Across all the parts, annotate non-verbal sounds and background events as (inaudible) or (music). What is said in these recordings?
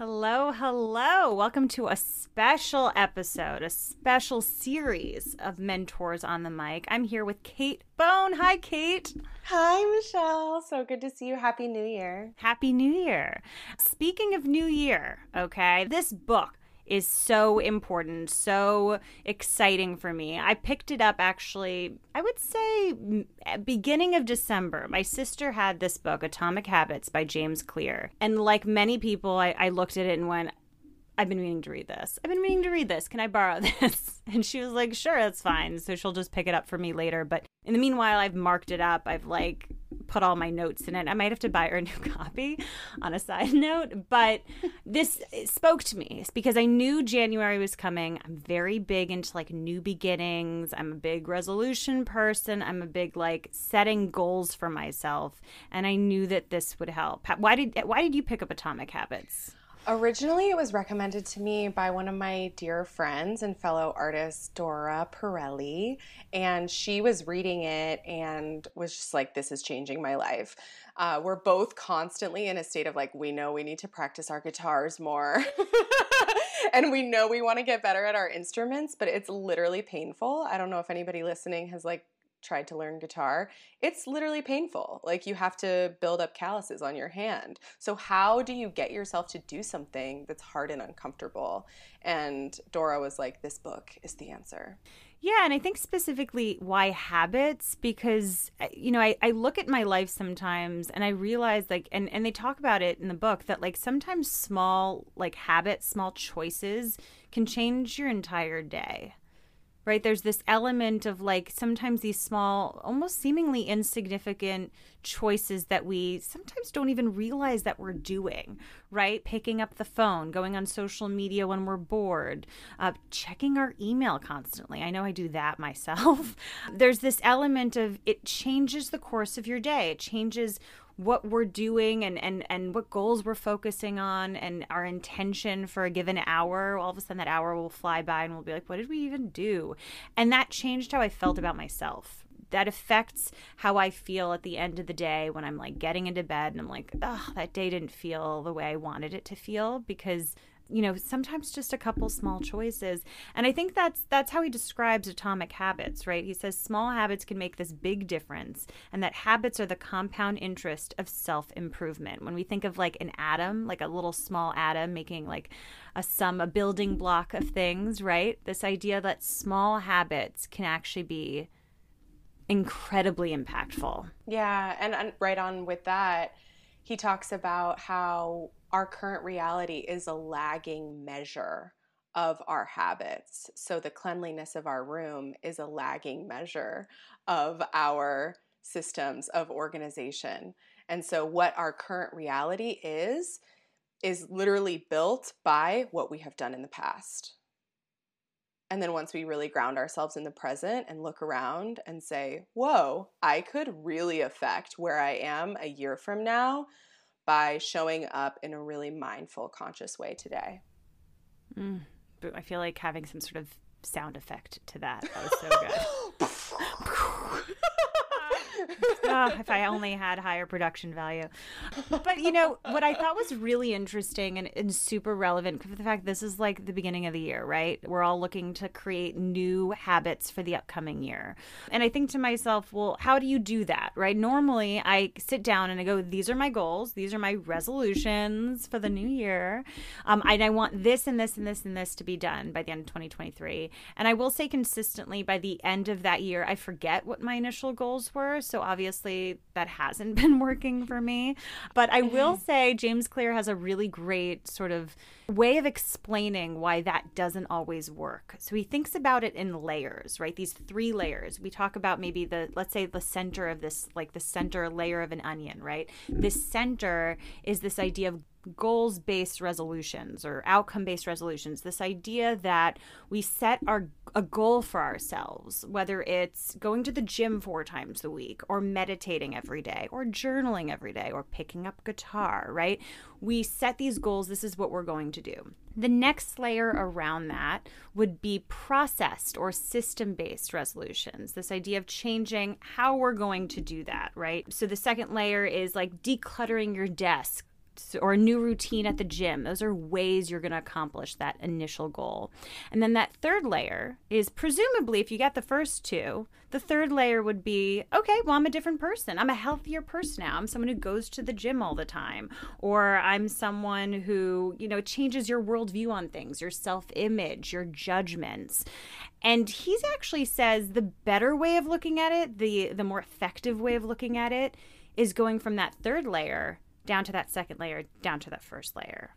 Hello, hello. Welcome to a special episode, a special series of Mentors on the Mic. I'm here with Kate Bone. Hi, Kate. Hi, Michelle. So good to see you. Happy New Year. Happy New Year. Speaking of New Year, okay, this book is so important, so exciting for me. I picked it up actually, I would say, eh, beginning of December. My sister had this book, Atomic Habits by James Clear. And like many people, I, I looked at it and went, I've been meaning to read this. I've been meaning to read this. Can I borrow (laughs) this? And she was like, sure, that's fine. So she'll just pick it up for me later. But in the meanwhile, I've marked it up. I've like put all my notes in it. I might have to buy her a new (laughs) copy on a side note, but this spoke to me because I knew January was coming. I'm very big into like new beginnings. I'm a big resolution person. I'm a big like setting goals for myself, and I knew that this would help. Why did why did you pick up Atomic Habits? Originally, it was recommended to me by one of my dear friends and fellow artist, Dora Pirelli. And she was reading it and was just like, this is changing my life. Uh, we're both constantly in a state of like, we know we need to practice our guitars more. (laughs) and we know we want to get better at our instruments, but it's literally painful. I don't know if anybody listening has like tried to learn guitar, it's literally painful. Like you have to build up calluses on your hand. So, how do you get yourself to do something that's hard and uncomfortable? And Dora was like, This book is the answer. Yeah, and I think specifically why habits, because, uh, you know, I, I look at my life sometimes and I realize, like, and, and they talk about it in the book that, like, sometimes small, like, habits, small choices can change your entire day right? There's this element of like sometimes these small, almost seemingly insignificant choices that we sometimes don't even realize that we're doing, right? Picking up the phone, going on social media when we're bored, uh, checking our email constantly. I know I do that (laughs) myself. There's this element of it changes the course of your day, it changes what we're doing and, and, and what goals we're focusing on and our intention for a given hour. All of a sudden, that hour will fly by and we'll be like, what did we even do? And that changed how I felt about myself. That affects how I feel at the end of the day when I'm like getting into bed and I'm like, oh, that day didn't feel the way I wanted it to feel because you know sometimes just a couple small choices. And i think that's that's how he describes atomic habits right? He says small habits can make this big difference and that habits are the compound interest of self-improvement. When we think of like an atom like a little small atom making like a sum a building block of things right? This idea that small habits can actually be incredibly impactful. Yeah and, and right on with that he talks about how our current reality is a lagging measure of our habits. So the cleanliness of our room is a lagging measure of our systems of organization. And so what our current reality is is literally built by what we have done in the past. And then once we really ground ourselves in the present and look around and say, whoa, I could really affect where I am a year from now by showing up in a really mindful, conscious way today. Mm, I feel like having some sort of sound effect to that. That was so (laughs) good. (laughs) oh, if I (laughs) only had higher production value. But you know, what I thought was really interesting and, and super relevant for the fact this is like the beginning of the year, right? We're all looking to create new habits for the upcoming year. And I think to myself, well, how do you do that, right? Normally I sit down and I go, these are my goals, these are my resolutions for the new year. Um, and I want this and this and this and this to be done by the end of 2023. And I will say consistently by the end of that year, I forget what my initial goals were. So obviously that hasn't (laughs) been working for me. But I will mm-hmm. say James Clear has a really great sort of way of explaining why that doesn't always work. So he thinks about it in layers, right? These three layers. We talk about maybe the, let's say, the center of this, like the center layer of an onion, right? This center is this idea of goals based resolutions or outcome based resolutions this idea that we set our a goal for ourselves whether it's going to the gym four times a week or meditating every day or journaling every day or picking up guitar right we set these goals this is what we're going to do the next layer around that would be processed or system based resolutions. This idea of changing how we're going to do that, right? So the second layer is like decluttering your desk, or a new routine at the gym. Those are ways you're going to accomplish that initial goal. And then that third layer is presumably, if you get the first two, the third layer would be okay, well, I'm a different person. I'm a healthier person now. I'm someone who goes to the gym all the time. Or I'm someone who, you know, changes your worldview on things, your self image, your judgments. And he actually says the better way of looking at it, the the more effective way of looking at it is going from that third layer down to that second layer, down to that first layer,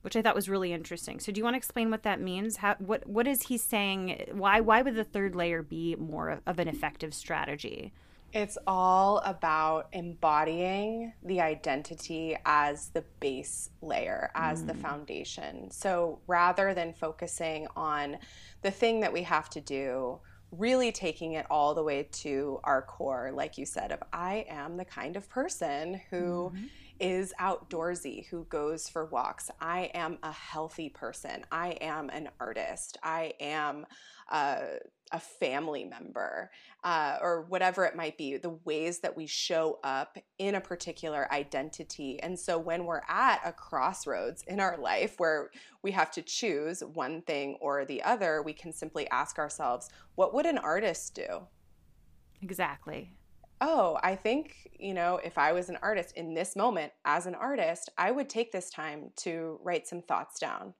which I thought was really interesting. So, do you want to explain what that means? How what what is he saying? Why why would the third layer be more of an effective strategy? It's all about embodying the identity as the base layer, as mm. the foundation. So rather than focusing on the thing that we have to do, really taking it all the way to our core, like you said, of I am the kind of person who. Mm-hmm is outdoorsy, who goes for walks. I am a healthy person. I am an artist. I am uh, a family member, uh, or whatever it might be, the ways that we show up in a particular identity. And so when we're at a crossroads in our life where we have to choose one thing or the other, we can simply ask ourselves, what would an artist do? Exactly oh, I think, you know, if I was an artist in this moment as an artist, I would take this time to write some thoughts down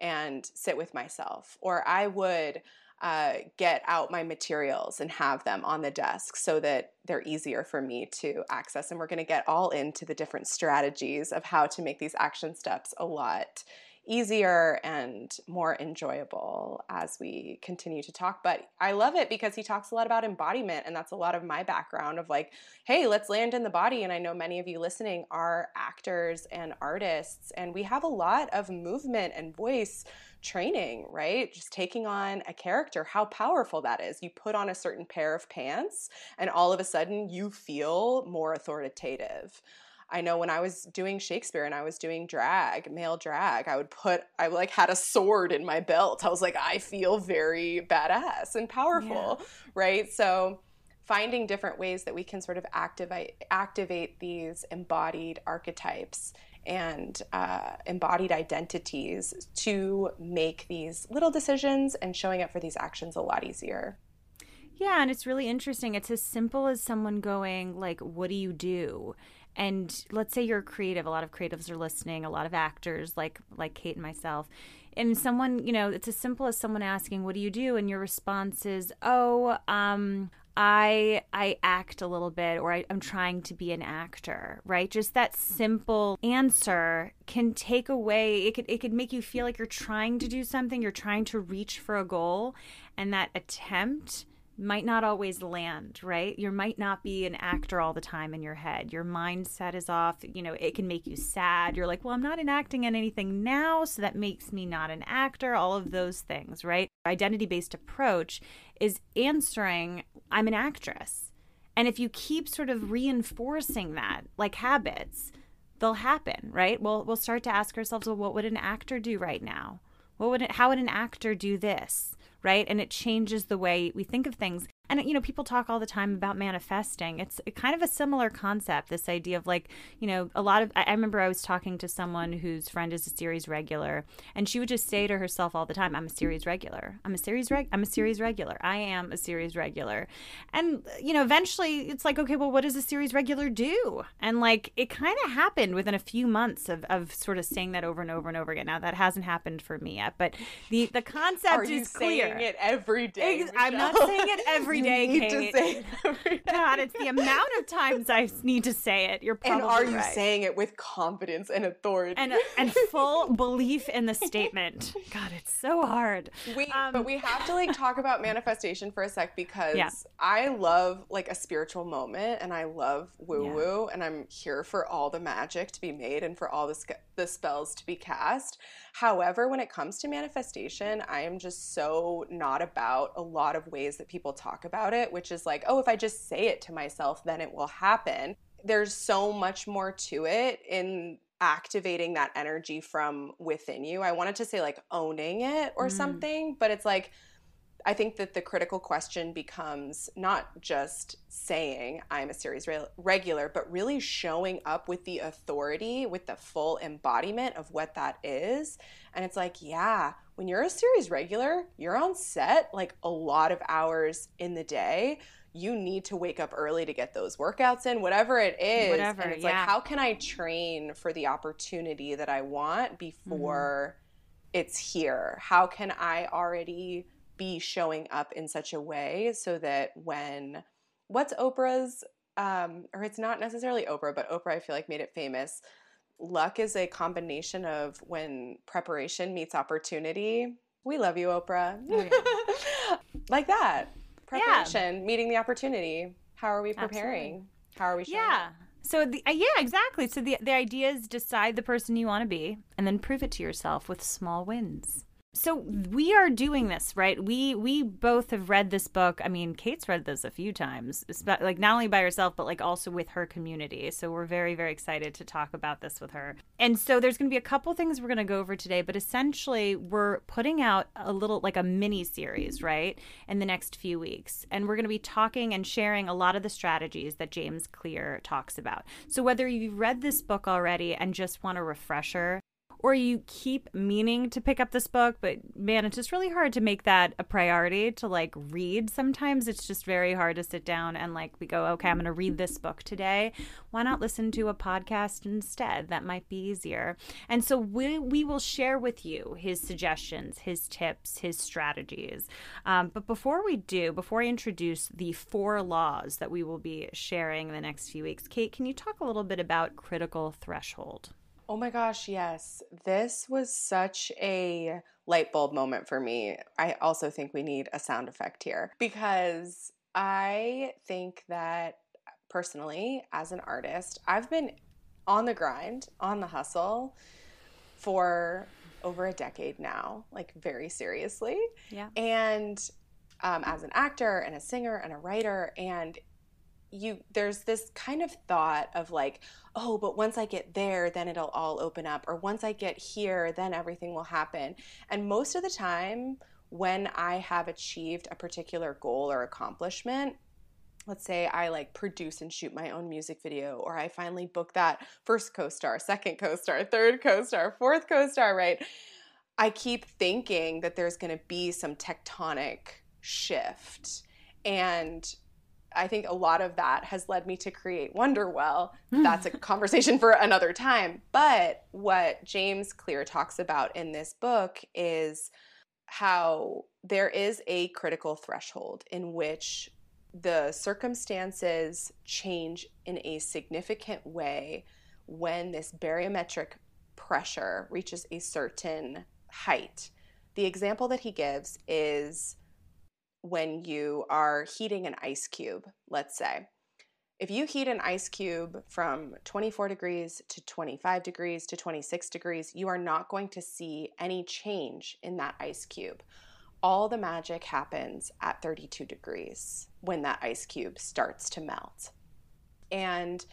and sit with myself. Or I would uh, get out my materials and have them on the desk so that they're easier for me to access. And we're going to get all into the different strategies of how to make these action steps a lot easier and more enjoyable as we continue to talk. But I love it because he talks a lot about embodiment, and that's a lot of my background of like, hey, let's land in the body. And I know many of you listening are actors and artists, and we have a lot of movement and voice training, right? Just taking on a character, how powerful that is. You put on a certain pair of pants, and all of a sudden you feel more authoritative. I know when I was doing Shakespeare and I was doing drag, male drag, I would put, I like had a sword in my belt. I was like, I feel very badass and powerful, yeah. right? So finding different ways that we can sort of activate activate these embodied archetypes and uh, embodied identities to make these little decisions and showing up for these actions a lot easier. Yeah, and it's really interesting. It's as simple as someone going like, "What do you do?" and let's say you're creative a lot of creatives are listening a lot of actors like like kate and myself and someone you know it's as simple as someone asking what do you do and your response is oh um I I act a little bit or I, am trying to be an actor, right? Just that simple answer can take away it could it could make you feel like you're trying to do something, you're trying to reach for a goal, and that attempt might not always land, right? You might not be an actor all the time in your head. Your mindset is off. You know, it can make you sad. You're like, well, I'm not enacting in anything now, so that makes me not an actor. All of those things, right? Identity based approach is answering, I'm an actress. And if you keep sort of reinforcing that, like habits, they'll happen, right? We'll, we'll start to ask ourselves, well, what would an actor do right now? What would it, how would an actor do this? Right? And it changes the way we think of things and you know people talk all the time about manifesting. It's kind of a similar concept this idea of like you know a lot of i remember i was talking to someone whose friend is a series regular and she would just say to herself all the time i'm a series regular. I'm a series reg i'm a series regular. I am a series regular. And you know eventually it's like okay well what does a series regular do? And like it kind of happened within a few months of, of sort of saying that over and over and over again. Now that hasn't happened for me yet but the the concept is clear. saying it every day i'm not saying it every every day, need Kate. to say it every day. (laughs) God, it's the amount of times I need to say it. You're probably And are you right. saying it with confidence and authority? and and full (laughs) belief in the statement? God, it's so hard. We, Um, but we have to like talk about manifestation for a sec because Yeah. I love like a spiritual moment and I love woo woo and I'm here for all the magic to be made and for all the sc- the spells to be cast. However, when it comes to manifestation, I am just so not about a lot of ways that people talk about it, which is like, oh, if I just say it to myself, then it will happen. There's so much more to it in activating that energy from within you. I wanted to say like owning it or Mm. something, but it's like I think that the critical question becomes not just saying I'm a series re- regular, but really showing up with the authority, with the full embodiment of what that is. And it's like, yeah, when you're a series regular, you're on set like a lot of hours in the day. You need to wake up early to get those workouts in, whatever it is. Whatever, and it's yeah. like, how can I train for the opportunity that I want before Mm-hmm. it's here? How can I already be showing up in such a way so that when what's Oprah's um or it's not necessarily Oprah, but Oprah I feel like made it famous. Luck is a combination of when preparation meets opportunity. We love you, Oprah. Oh, (laughs) like that. Preparation meeting the opportunity. How are we preparing? Absolutely. How are we showing Yeah. up? So the uh, yeah, exactly. So the the idea is decide the person you want to be and then prove it to yourself with small wins. So we are doing this, right? We we both have read this book. I mean, Kate's read this a few times, like not only by herself but like also with her community. So we're very very excited to talk about this with her. And so there's going to be a couple things we're going to go over today, but essentially we're putting out a little like a mini series, right? In the next few weeks. And we're going to be talking and sharing a lot of the strategies that James Clear talks about. So whether you've read this book already and just want a refresher, or you keep meaning to pick up this book, but man, it's just really hard to make that a priority to like read. Sometimes it's just very hard to sit down and like we go, okay, I'm going to read this book today. Why not listen to a podcast instead? That might be easier. And so we we will share with you his suggestions, his tips, his strategies. Um, but before we do, before I introduce the four laws that we will be sharing in the next few weeks, Kate, can you talk a little bit about critical threshold? Oh my gosh, yes. This was such a light bulb moment for me. I also think we need a sound effect here because I think that personally, as an artist, I've been on the grind, on the hustle for over a decade now, like very seriously. Yeah. And um, as an actor and a singer and a writer, and you there's this kind of thought of like oh but once i get there then it'll all open up or once i get here then everything will happen. And most of the time when i have achieved a particular goal or accomplishment let's say i like produce and shoot my own music video or i finally book that first co-star second co-star third co-star fourth co-star right? I keep thinking that there's going to be some tectonic shift and I think a lot of that has led me to create Wonderwell. Hmm. That's a conversation for another time. But what James Clear talks about in this book is how there is a critical threshold in which the circumstances change in a significant way when this barometric pressure reaches a certain height. The example that he gives is when you are heating an ice cube, let's say. If you heat an ice cube from 24 degrees to 25 degrees to 26 degrees, you are not going to see any change in that ice cube. All the magic happens at 32 degrees when that ice cube starts to melt. And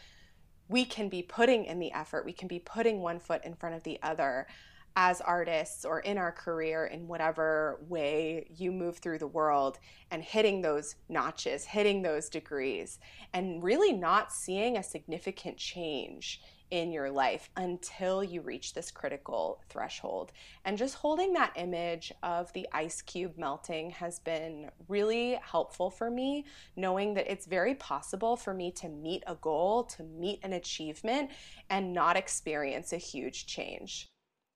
we can be putting in the effort, we can be putting one foot in front of the other as artists or in our career in whatever way you move through the world and hitting those notches, hitting those degrees, and really not seeing a significant change in your life until you reach this critical threshold. And just holding that image of the ice cube melting has been really helpful for me, knowing that it's very possible for me to meet a goal, to meet an achievement, and not experience a huge change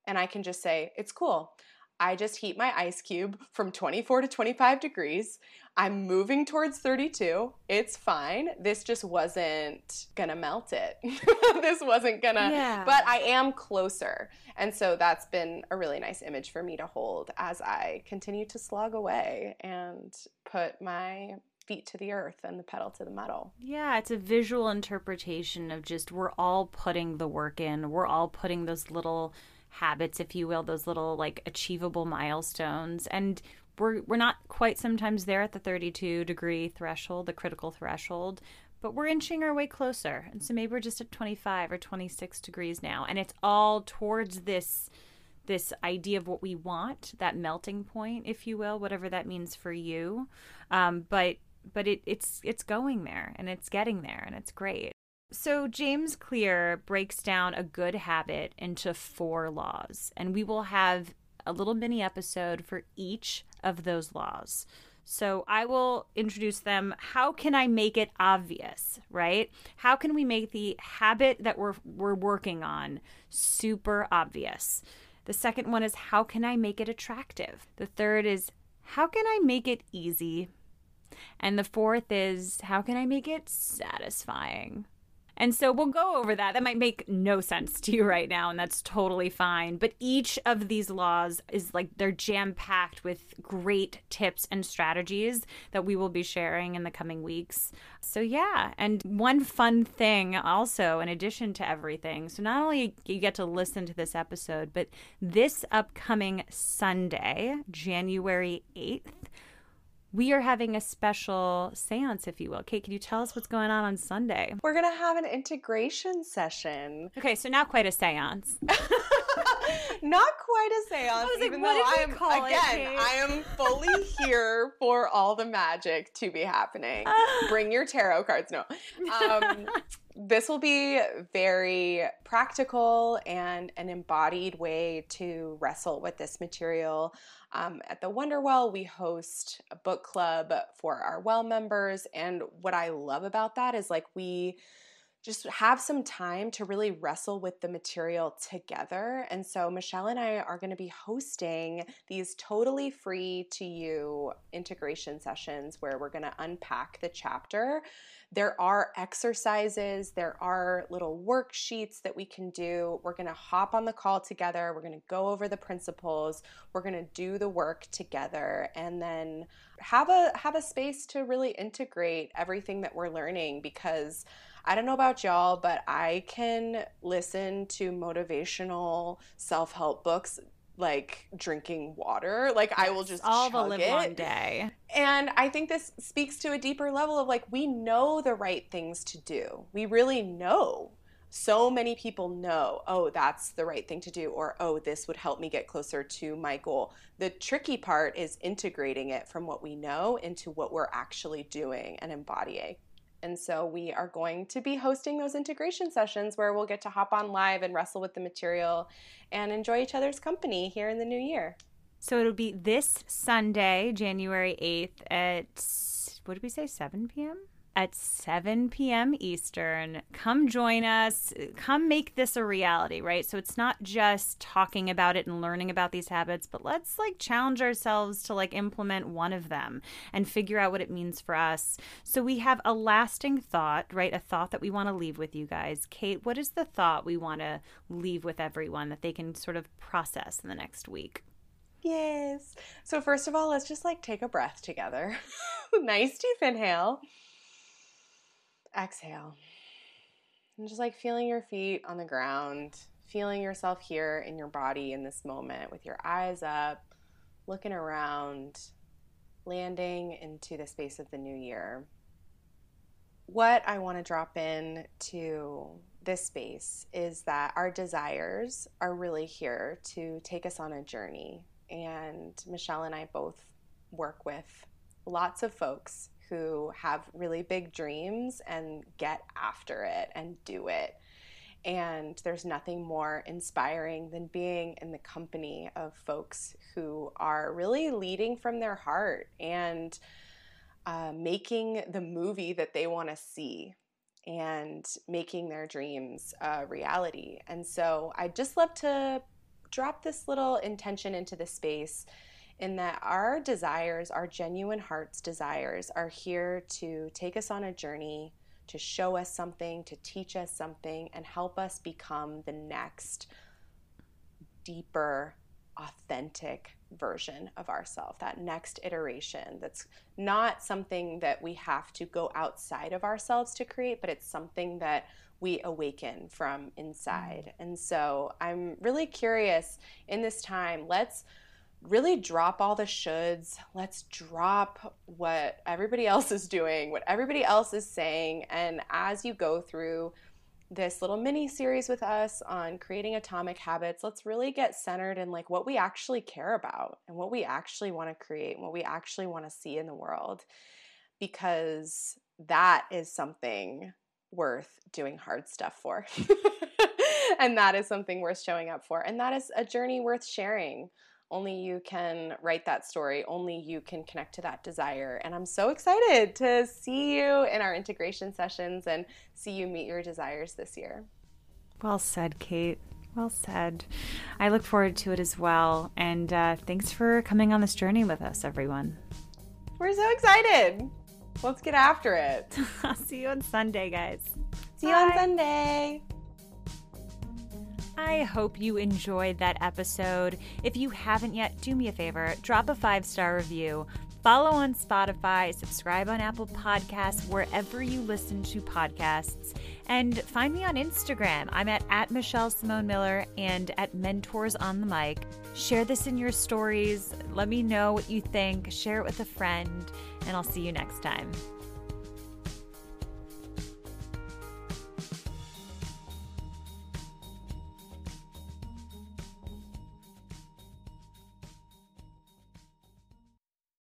and I can just say, it's cool. I just heat my ice cube from 24 to 25 degrees. I'm moving towards 32. It's fine. This just wasn't gonna melt it. (laughs) this wasn't gonna, Yeah. but I am closer. And so that's been a really nice image for me to hold as I continue to slog away and put my feet to the earth and the pedal to the metal. Yeah, it's a visual interpretation of just we're all putting the work in. We're all putting those little habits, if you will, those little like achievable milestones. And we're we're not quite sometimes there at the 32 degree threshold, the critical threshold, but we're inching our way closer. And so maybe we're just at 25 or 26 degrees now, and it's all towards this this idea of what we want, that melting point, if you will, whatever that means for you. Um, but but it, it's it's going there and it's getting there and it's great. So James Clear breaks down a good habit into four laws, and we will have a little mini episode for each of those laws. So I will introduce them. How can I make it obvious, right? How can we make the habit that we're we're working on super obvious? The second one is how can I make it attractive? The third is how can I make it easy? And the fourth is how can I make it satisfying? And so we'll go over that. That might make no sense to you right now, and that's totally fine. But each of these laws is like they're jam packed with great tips and strategies that we will be sharing in the coming weeks. So, yeah. And one fun thing also, in addition to everything, so not only you get to listen to this episode, but this upcoming Sunday, January 8th, we are having a special seance, if you will. Kate, can you tell us what's going on on Sunday? We're going to have an integration session. Okay, so not quite a seance. (laughs) not quite a seance, like, even though I am again, it, I am fully (laughs) here for all the magic to be happening. (laughs) Bring your tarot cards. No. Um, this will be very practical and an embodied way to wrestle with this material. Um, at the Wonderwell, we host a book club for our well members. And what I love about that is like we just have some time to really wrestle with the material together. And so, Michelle and I are going to be hosting these totally free to you integration sessions where we're going to unpack the chapter there are exercises, there are little worksheets that we can do. We're going to hop on the call together. We're going to go over the principles. We're going to do the work together and then have a have a space to really integrate everything that we're learning because I don't know about y'all, but I can listen to motivational self help books like drinking water. Like yes, I will just all the live long day. And I think this speaks to a deeper level of like we know the right things to do. We really know. So many people know, oh, that's the right thing to do, or oh, this would help me get closer to my goal. The tricky part is integrating it from what we know into what we're actually doing and embodying. And so we are going to be hosting those integration sessions where we'll get to hop on live and wrestle with the material and enjoy each other's company here in the new year. So it'll be this Sunday, January 8th at, what did we say, 7 p.m.? At 7 p.m. Eastern. Come join us. Come make this a reality, right? So it's not just talking about it and learning about these habits, but let's like challenge ourselves to like implement one of them and figure out what it means for us. So we have a lasting thought, right? A thought that we want to leave with you guys. Kate, what is the thought we want to leave with everyone that they can sort of process in the next week? Yes. So, first of all, let's just like take a breath together. (laughs) nice deep inhale exhale. And just like feeling your feet on the ground, feeling yourself here in your body in this moment with your eyes up, looking around, landing into the space of the new year. What I want to drop in to this space is that our desires are really here to take us on a journey. And Michelle and I both work with lots of folks who have really big dreams and get after it and do it. And there's nothing more inspiring than being in the company of folks who are really leading from their heart and uh, making the movie that they want to see and making their dreams a reality. And so I'd just love to drop this little intention into the space in that our desires, our genuine heart's desires, are here to take us on a journey, to show us something, to teach us something, and help us become the next deeper, authentic version of ourselves, that next iteration that's not something that we have to go outside of ourselves to create, but it's something that we awaken from inside. Mm. And so I'm really curious in this time, let's really drop all the shoulds. Let's drop what everybody (laughs) else is doing, what everybody else is saying. And as you go through this little mini series with us on creating atomic habits, let's really get centered in like what we actually care about and what we actually want to create and what we actually want to see in the world. Because that is something worth doing hard stuff for. (laughs) and that is something worth showing up for. And that is a journey worth sharing. Only you can write that story. Only you can connect to that desire. And I'm so excited to see you in our integration sessions and see you meet your desires this year. Well said, Kate. Well said. I look forward to it as well. And uh, thanks for coming on this journey with us, everyone. We're so excited. Let's get after it. I'll (laughs) see you on Sunday, guys. See Bye. you on Sunday. I hope you enjoyed that episode. If you haven't yet, do me a favor drop a five star review. Follow on Spotify, subscribe on Apple Podcasts, wherever you listen to podcasts, and find me on Instagram. I'm at, at Michelle Simone Miller and at Mentors on the Mic. Share this in your stories. Let me know what you think. Share it with a friend, and I'll see you next time.